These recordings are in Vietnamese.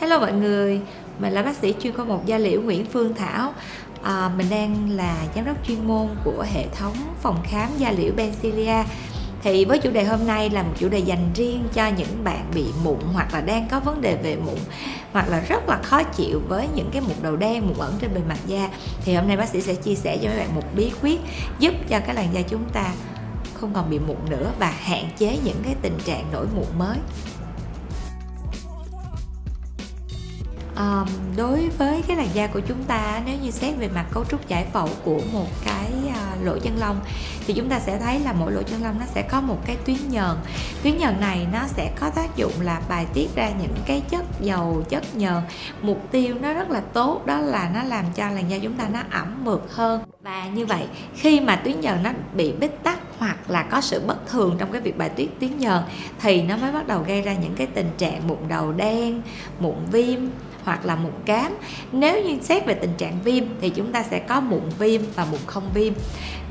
Hello mọi người, mình là bác sĩ chuyên khoa một da liễu Nguyễn Phương Thảo. À, Mình đang là giám đốc chuyên môn của hệ thống phòng khám da liễu Bencilia thì với chủ đề hôm nay là một chủ đề dành riêng cho những bạn bị mụn hoặc là đang có vấn đề về mụn hoặc là rất là khó chịu với những cái mụn đầu đen mụn ẩn trên bề mặt da. Thì hôm nay bác sĩ sẽ chia sẻ cho các bạn một bí quyết giúp cho cái làn da chúng ta không còn bị mụn nữa và hạn chế những cái tình trạng nổi mụn mới. Um, đối với cái làn da của chúng ta nếu như xét về mặt cấu trúc giải phẫu của một cái uh, lỗ chân lông thì chúng ta sẽ thấy là mỗi lỗ chân lông nó sẽ có một cái tuyến nhờn. Tuyến nhờn này nó sẽ có tác dụng là bài tiết ra những cái chất dầu chất nhờn. Mục tiêu nó rất là tốt đó là nó làm cho làn da chúng ta nó ẩm mượt hơn. Và như vậy khi mà tuyến nhờn nó bị bít tắc hoặc là có sự bất thường trong cái việc bài tiết tuyến nhờn thì nó mới bắt đầu gây ra những cái tình trạng mụn đầu đen mụn viêm hoặc là mụn cám. Nếu như xét về tình trạng viêm thì chúng ta sẽ có mụn viêm và mụn không viêm.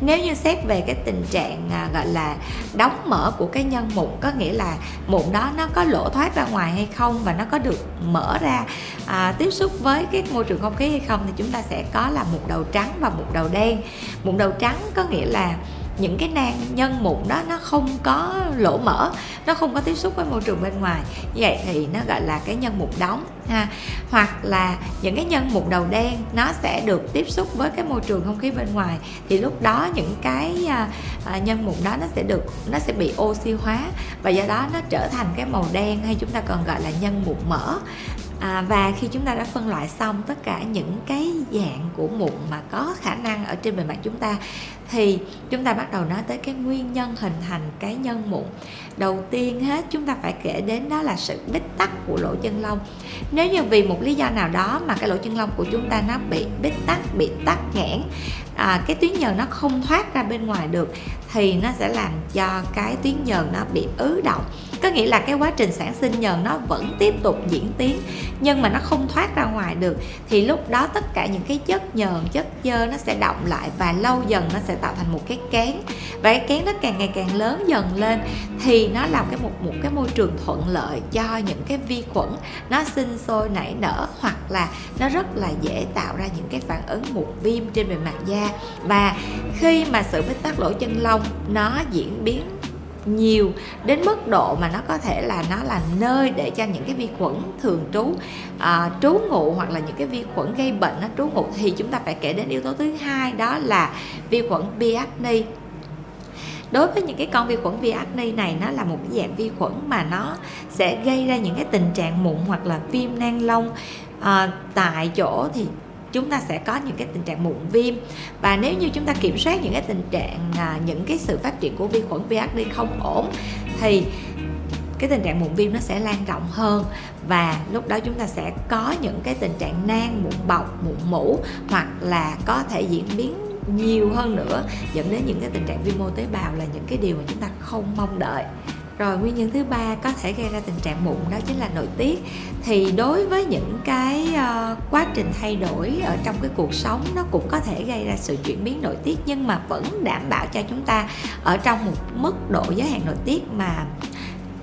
Nếu như xét về cái tình trạng à, gọi là đóng mở của cái nhân mụn có nghĩa là mụn đó nó có lỗ thoát ra ngoài hay không và nó có được mở ra à, tiếp xúc với cái môi trường không khí hay không thì chúng ta sẽ có là mụn đầu trắng và mụn đầu đen. Mụn đầu trắng có nghĩa là những cái nang nhân mụn đó nó không có lỗ mở nó không có tiếp xúc với môi trường bên ngoài. Như vậy thì nó gọi là cái nhân mụn đóng ha. Hoặc là những cái nhân mụn đầu đen nó sẽ được tiếp xúc với cái môi trường không khí bên ngoài. Thì lúc đó những cái à, à, nhân mụn đó nó sẽ được nó sẽ bị oxy hóa và do đó nó trở thành cái màu đen hay chúng ta còn gọi là nhân mụn mỡ à, và khi chúng ta đã phân loại xong tất cả những cái dạng của mụn mà có khả năng ở trên bề mặt chúng ta thì chúng ta bắt đầu nói tới cái nguyên nhân hình thành cái nhân mụn. Đầu tiên hết chúng ta phải kể đến đó là sự bít tắc của lỗ chân lông. Nếu như vì một lý do nào đó mà cái lỗ chân lông của chúng ta nó bị bít tắc bị tắc nghẽn à, cái tuyến nhờn nó không thoát ra bên ngoài được thì nó sẽ làm cho cái tuyến nhờn nó bị ứ động có nghĩa là cái quá trình sản sinh nhờn nó vẫn tiếp tục diễn tiến, nhưng mà nó không thoát ra ngoài được. Thì lúc đó tất cả những cái chất nhờn, chất dơ nó sẽ động lại và lâu dần nó sẽ tạo thành một cái kén. Và cái kén nó càng ngày càng lớn dần lên thì nó làm cái một một cái môi trường thuận lợi cho những cái vi khuẩn nó sinh sôi, nảy nở, hoặc là nó rất là dễ tạo ra những cái phản ứng mụn viêm trên bề mặt da. Và khi mà sự bít tắc lỗ chân lông nó diễn biến nhiều đến mức độ mà nó có thể là nó là nơi để cho những cái vi khuẩn thường trú à, trú ngụ hoặc là những cái vi khuẩn gây bệnh nó trú ngụ. Thì chúng ta phải kể đến yếu tố thứ hai đó là vi khuẩn B đối với những cái con vi khuẩn vi acne này nó là một cái dạng vi khuẩn mà nó sẽ gây ra những cái tình trạng mụn hoặc là viêm nang lông à, tại chỗ thì chúng ta sẽ có những cái tình trạng mụn viêm. Và nếu như chúng ta kiểm soát những cái tình trạng à, những cái sự phát triển của vi khuẩn VHD acne không ổn thì cái tình trạng mụn viêm nó sẽ lan rộng hơn. Và lúc đó chúng ta sẽ có những cái tình trạng nang mụn bọc mụn mũ hoặc là có thể diễn biến nhiều hơn nữa dẫn đến những cái tình trạng viêm mô tế bào là những cái điều mà chúng ta không mong đợi rồi nguyên nhân thứ ba có thể gây ra tình trạng mụn đó chính là nội tiết. Thì đối với những cái uh, quá trình thay đổi ở trong cái cuộc sống nó cũng có thể gây ra sự chuyển biến nội tiết nhưng mà vẫn đảm bảo cho chúng ta ở trong một mức độ giới hạn nội tiết mà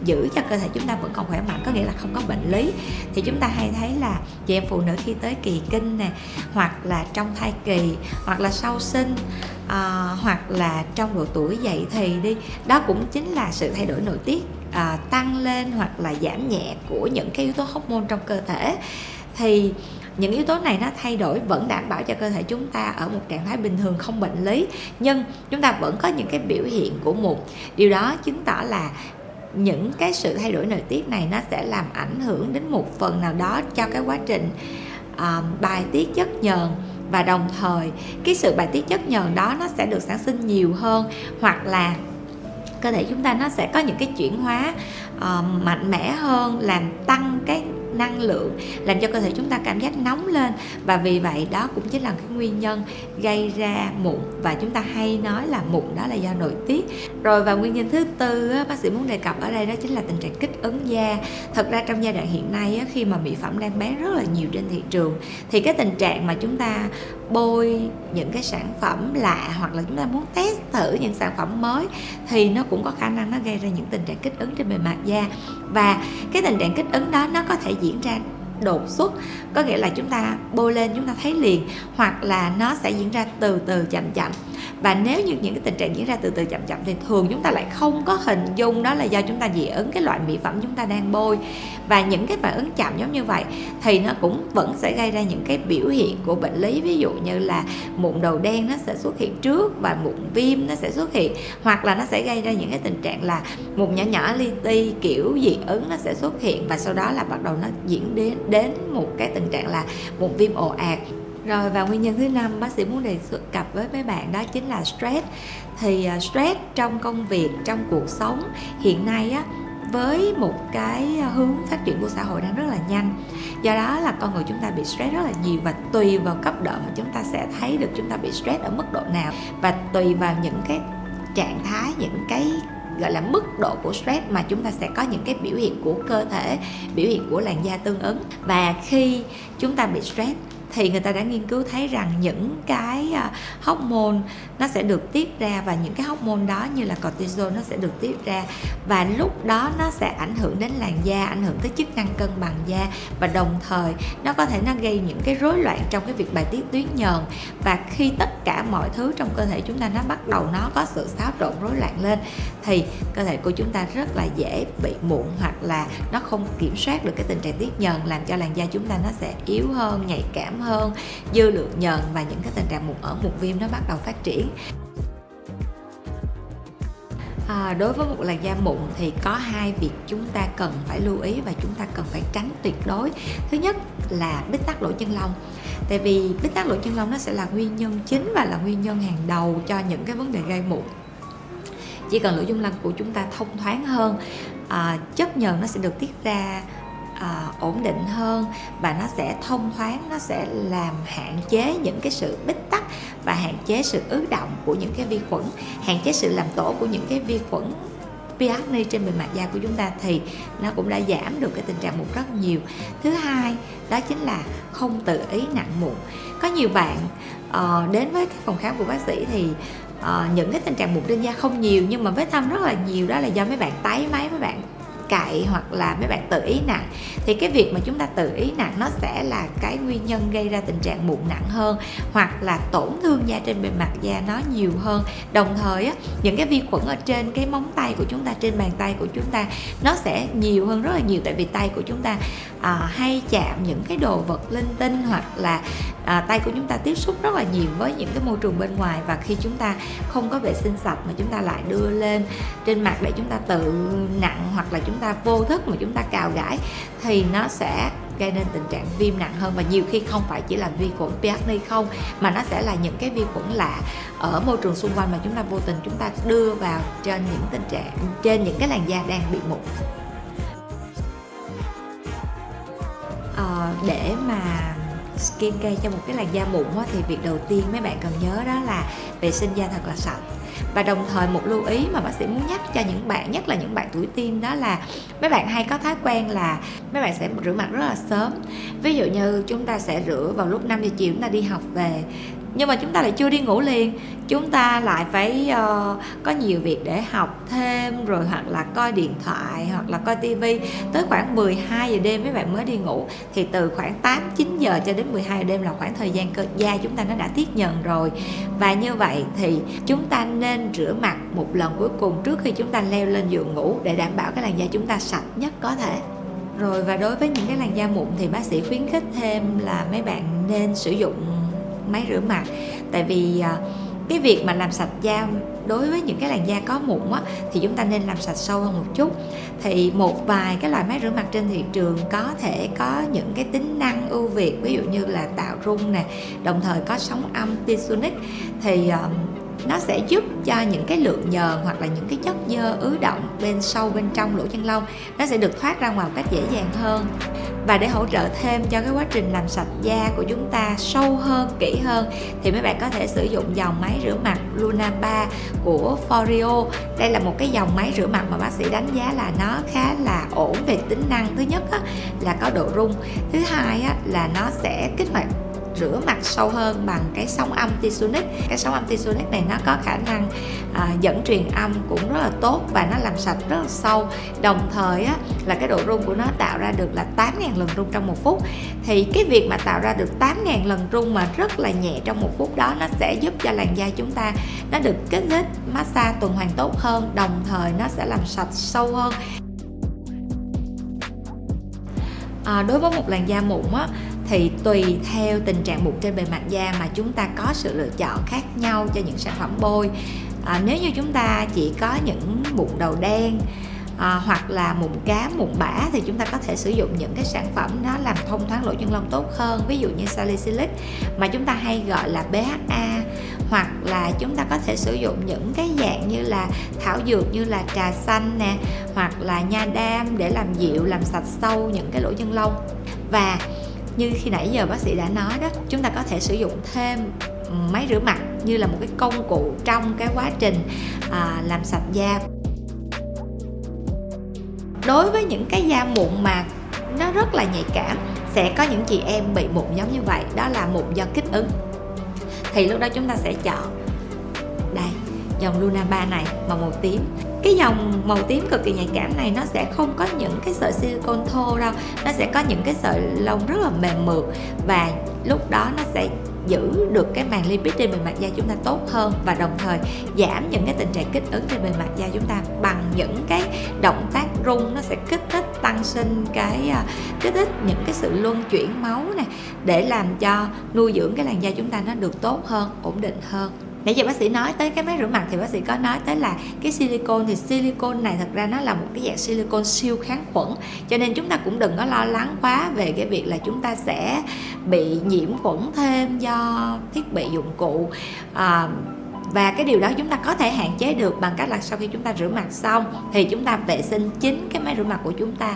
giữ cho cơ thể chúng ta vẫn còn khỏe mạnh có nghĩa là không có bệnh lý. Thì chúng ta hay thấy là chị em phụ nữ khi tới kỳ kinh nè hoặc là trong thai kỳ hoặc là sau sinh à, hoặc là trong độ tuổi dậy thì đi đó cũng chính là sự thay đổi nội tiết à, tăng lên hoặc là giảm nhẹ của những cái yếu tố hormone trong cơ thể. Thì những yếu tố này nó thay đổi vẫn đảm bảo cho cơ thể chúng ta ở một trạng thái bình thường không bệnh lý nhưng chúng ta vẫn có những cái biểu hiện của mụn điều đó chứng tỏ là những cái sự thay đổi nội tiết này nó sẽ làm ảnh hưởng đến một phần nào đó cho cái quá trình uh, bài tiết chất nhờn. Và đồng thời cái sự bài tiết chất nhờn đó nó sẽ được sản sinh nhiều hơn hoặc là cơ thể chúng ta nó sẽ có những cái chuyển hóa uh, mạnh mẽ hơn làm tăng cái năng lượng làm cho cơ thể chúng ta cảm giác nóng lên. Và vì vậy đó cũng chính là cái nguyên nhân gây ra mụn. Và chúng ta hay nói là mụn đó là do nội tiết. Rồi và nguyên nhân thứ tư bác sĩ muốn đề cập ở đây đó chính là tình trạng kích ứng da. Thật ra trong giai đoạn hiện nay khi mà mỹ phẩm đang bán rất là nhiều trên thị trường thì cái tình trạng mà chúng ta bôi những cái sản phẩm lạ hoặc là chúng ta muốn test thử những sản phẩm mới thì nó cũng có khả năng nó gây ra những tình trạng kích ứng trên bề mặt da và cái tình trạng kích ứng đó nó có thể diễn ra đột xuất. Có nghĩa là chúng ta bôi lên chúng ta thấy liền, hoặc là nó sẽ diễn ra từ từ chậm chậm. Và nếu như những cái tình trạng diễn ra từ từ chậm chậm thì thường chúng ta lại không có hình dung đó là do chúng ta dị ứng cái loại mỹ phẩm chúng ta đang bôi. Và những cái phản ứng chậm giống như vậy thì nó cũng vẫn sẽ gây ra những cái biểu hiện của bệnh lý. Ví dụ như là mụn đầu đen nó sẽ xuất hiện trước và mụn viêm nó sẽ xuất hiện, hoặc là nó sẽ gây ra những cái tình trạng là mụn nhỏ nhỏ li ti kiểu dị ứng nó sẽ xuất hiện và sau đó là bắt đầu nó diễn đến đến một cái tình trạng là mụn viêm ồ ạt. Rồi và nguyên nhân thứ năm bác sĩ muốn đề xuất cập với mấy bạn đó chính là stress. Thì à, stress trong công việc, trong cuộc sống hiện nay á, với một cái hướng phát triển của xã hội đang rất là nhanh. Do đó là con người chúng ta bị stress rất là nhiều và tùy vào cấp độ mà chúng ta sẽ thấy được chúng ta bị stress ở mức độ nào. Và tùy vào những cái trạng thái, những cái gọi là mức độ của stress mà chúng ta sẽ có những cái biểu hiện của cơ thể, biểu hiện của làn da tương ứng. Và khi chúng ta bị stress thì người ta đã nghiên cứu thấy rằng những cái à, hormone nó sẽ được tiết ra và những cái hormone đó như là cortisol nó sẽ được tiết ra. Và lúc đó nó sẽ ảnh hưởng đến làn da, ảnh hưởng tới chức năng cân bằng da và đồng thời nó có thể nó gây những cái rối loạn trong cái việc bài tiết tuyến nhờn. Và khi tất cả mọi thứ trong cơ thể chúng ta nó bắt đầu nó có sự xáo trộn, rối loạn lên thì cơ thể của chúng ta rất là dễ bị mụn hoặc là nó không kiểm soát được cái tình trạng tiết nhờn, làm cho làn da chúng ta nó sẽ yếu hơn, nhạy cảm hơn dư lượng nhờn và những cái tình trạng mụn ở mụn viêm nó bắt đầu phát triển. À, đối với một làn da mụn thì có hai việc chúng ta cần phải lưu ý và chúng ta cần phải tránh tuyệt đối. Thứ nhất là bít tắc lỗ chân lông tại vì bít tắc lỗ chân lông nó sẽ là nguyên nhân chính và là nguyên nhân hàng đầu cho những cái vấn đề gây mụn. Chỉ cần lỗ chân lông của chúng ta thông thoáng hơn à, chất nhờn nó sẽ được tiết ra à, ổn định hơn và nó sẽ thông thoáng nó sẽ làm hạn chế những cái sự bít tắc và hạn chế sự ứ động của những cái vi khuẩn hạn chế sự làm tổ của những cái vi khuẩn Piacni trên bề mặt da của chúng ta thì nó cũng đã giảm được cái tình trạng mụn rất nhiều. Thứ hai đó chính là không tự ý nặng mụn. Có nhiều bạn uh, đến với cái phòng khám của bác sĩ thì uh, những cái tình trạng mụn trên da không nhiều nhưng mà vết thâm rất là nhiều đó là do mấy bạn tái máy mấy bạn cậy hoặc là mấy bạn tự ý nặng thì cái việc mà chúng ta tự ý nặng nó sẽ là cái nguyên nhân gây ra tình trạng mụn nặng hơn hoặc là tổn thương da trên bề mặt da nó nhiều hơn. Đồng thời á, những cái vi khuẩn ở trên cái móng tay của chúng ta trên bàn tay của chúng ta nó sẽ nhiều hơn rất là nhiều tại vì tay của chúng ta à, hay chạm những cái đồ vật linh tinh hoặc là à, tay của chúng ta tiếp xúc rất là nhiều với những cái môi trường bên ngoài. Và khi chúng ta không có vệ sinh sạch mà chúng ta lại đưa lên trên mặt để chúng ta tự nặng hoặc là chúng chúng ta vô thức mà chúng ta cào gãi thì nó sẽ gây nên tình trạng viêm nặng hơn. Và nhiều khi không phải chỉ là vi khuẩn Piacni không mà nó sẽ là những cái vi khuẩn lạ ở môi trường xung quanh mà chúng ta vô tình chúng ta đưa vào trên những tình trạng trên những cái làn da đang bị mụn. À, để mà skin care cho một cái làn da mụn thì việc đầu tiên mấy bạn cần nhớ đó là vệ sinh da thật là sạch và đồng thời một lưu ý mà bác sĩ muốn nhắc cho những bạn, nhất là những bạn tuổi teen đó là mấy bạn hay có thói quen là mấy bạn sẽ rửa mặt rất là sớm. Ví dụ như chúng ta sẽ rửa vào lúc 5 giờ chiều chúng ta đi học về nhưng mà chúng ta lại chưa đi ngủ liền. Chúng ta lại phải uh, có nhiều việc để học thêm rồi hoặc là coi điện thoại hoặc là coi tivi tới khoảng 12 giờ đêm mấy bạn mới đi ngủ. Thì từ khoảng 8 9 giờ cho đến 12 giờ đêm là khoảng thời gian cơ da chúng ta nó đã tiết nhận rồi. Và như vậy thì chúng ta nên rửa mặt một lần cuối cùng trước khi chúng ta leo lên giường ngủ để đảm bảo cái làn da chúng ta sạch nhất có thể. Rồi và đối với những cái làn da mụn thì bác sĩ khuyến khích thêm là mấy bạn nên sử dụng máy rửa mặt. Tại vì à, cái việc mà làm sạch da đối với những cái làn da có mụn á, thì chúng ta nên làm sạch sâu hơn một chút. Thì một vài cái loại máy rửa mặt trên thị trường có thể có những cái tính năng ưu việt ví dụ như là tạo rung nè đồng thời có sóng âm Tisonic. Thì uh, nó sẽ giúp cho những cái lượng nhờn hoặc là những cái chất dơ ứ động bên sâu bên trong lỗ chân lông nó sẽ được thoát ra ngoài một cách dễ dàng hơn. Và để hỗ trợ thêm cho cái quá trình làm sạch da của chúng ta sâu hơn kỹ hơn thì mấy bạn có thể sử dụng dòng máy rửa mặt Luna 3 của Foreo. Đây là một cái dòng máy rửa mặt mà bác sĩ đánh giá là nó khá là ổn về tính năng. Thứ nhất á, là có độ rung. Thứ hai á, là nó sẽ kích hoạt rửa mặt sâu hơn bằng cái sóng âm Tisonic. Cái sóng âm Tisonic này nó có khả năng à, dẫn truyền âm cũng rất là tốt và nó làm sạch rất là sâu. Đồng thời á, là cái độ rung của nó tạo ra được là 8.000 lần rung trong một phút. Thì cái việc mà tạo ra được 8.000 lần rung mà rất là nhẹ trong một phút đó nó sẽ giúp cho làn da chúng ta nó được kích thích massage tuần hoàn tốt hơn đồng thời nó sẽ làm sạch sâu hơn. À, đối với một làn da mụn á thì tùy theo tình trạng mụn trên bề mặt da mà chúng ta có sự lựa chọn khác nhau cho những sản phẩm bôi. À, nếu như chúng ta chỉ có những mụn đầu đen à, hoặc là mụn cá mụn bã thì chúng ta có thể sử dụng những cái sản phẩm nó làm thông thoáng lỗ chân lông tốt hơn. Ví dụ như salicylic mà chúng ta hay gọi là BHA hoặc là chúng ta có thể sử dụng những cái dạng như là thảo dược như là trà xanh nè hoặc là nha đam để làm dịu làm sạch sâu những cái lỗ chân lông. Và như khi nãy giờ bác sĩ đã nói đó chúng ta có thể sử dụng thêm ừ, máy rửa mặt như là một cái công cụ trong cái quá trình à, làm sạch da. Đối với những cái da mụn mà nó rất là nhạy cảm sẽ có những chị em bị mụn giống như vậy đó là mụn do kích ứng. Thì lúc đó chúng ta sẽ chọn đây dòng Luna 3 này màu màu tím cái dòng màu tím cực kỳ nhạy cảm này nó sẽ không có những cái sợi silicon thô đâu. Nó sẽ có những cái sợi lông rất là mềm mượt và lúc đó nó sẽ giữ được cái màng lipid trên bề mặt da chúng ta tốt hơn và đồng thời giảm những cái tình trạng kích ứng trên bề mặt da chúng ta bằng những cái động tác rung. Nó sẽ kích thích, tăng sinh cái à, kích thích những cái sự luân chuyển máu này để làm cho nuôi dưỡng cái làn da chúng ta nó được tốt hơn, ổn định hơn nãy giờ bác sĩ nói tới cái máy rửa mặt thì bác sĩ có nói tới là cái silicon thì silicon này thật ra nó là một cái dạng silicon siêu kháng khuẩn. Cho nên chúng ta cũng đừng có lo lắng quá về cái việc là chúng ta sẽ bị nhiễm khuẩn thêm do thiết bị dụng cụ. À, và cái điều đó chúng ta có thể hạn chế được bằng cách là sau khi chúng ta rửa mặt xong thì chúng ta vệ sinh chính cái máy rửa mặt của chúng ta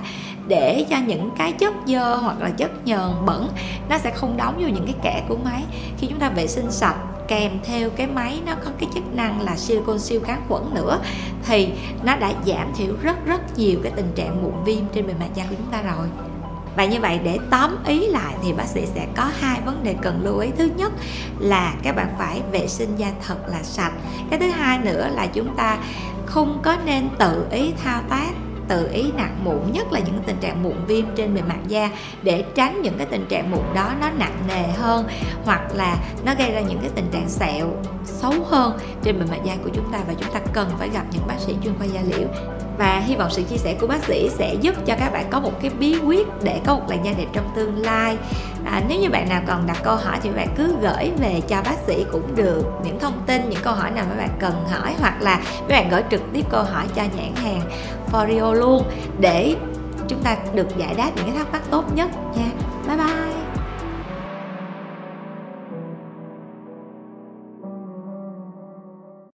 để cho những cái chất dơ hoặc là chất nhờn bẩn nó sẽ không đóng vô những cái kẽ của máy. Khi chúng ta vệ sinh sạch kèm theo cái máy nó có cái chức năng là silicon siêu kháng khuẩn nữa, thì nó đã giảm thiểu rất rất nhiều cái tình trạng mụn viêm trên bề mặt da của chúng ta rồi. Và như vậy để tóm ý lại thì bác sĩ sẽ có hai vấn đề cần lưu ý. Thứ nhất là các bạn phải vệ sinh da thật là sạch. Cái thứ hai nữa là chúng ta không có nên tự ý thao tác tự ý nặng mụn nhất là những tình trạng mụn viêm trên bề mặt da để tránh những cái tình trạng mụn đó nó nặng nề hơn hoặc là nó gây ra những cái tình trạng sẹo xấu hơn trên bề mặt da của chúng ta. Và chúng ta cần phải gặp những bác sĩ chuyên khoa da liễu. Và hy vọng sự chia sẻ của bác sĩ sẽ giúp cho các bạn có một cái bí quyết để có một làn da đẹp trong tương lai. À, nếu như bạn nào còn đặt câu hỏi thì bạn cứ gửi về cho bác sĩ cũng được. Những thông tin những câu hỏi nào mà bạn cần hỏi hoặc là các bạn gửi trực tiếp câu hỏi cho nhãn hàng. Portfolio luôn để chúng ta được giải đáp những cái thắc mắc tốt nhất nha. Bye bye.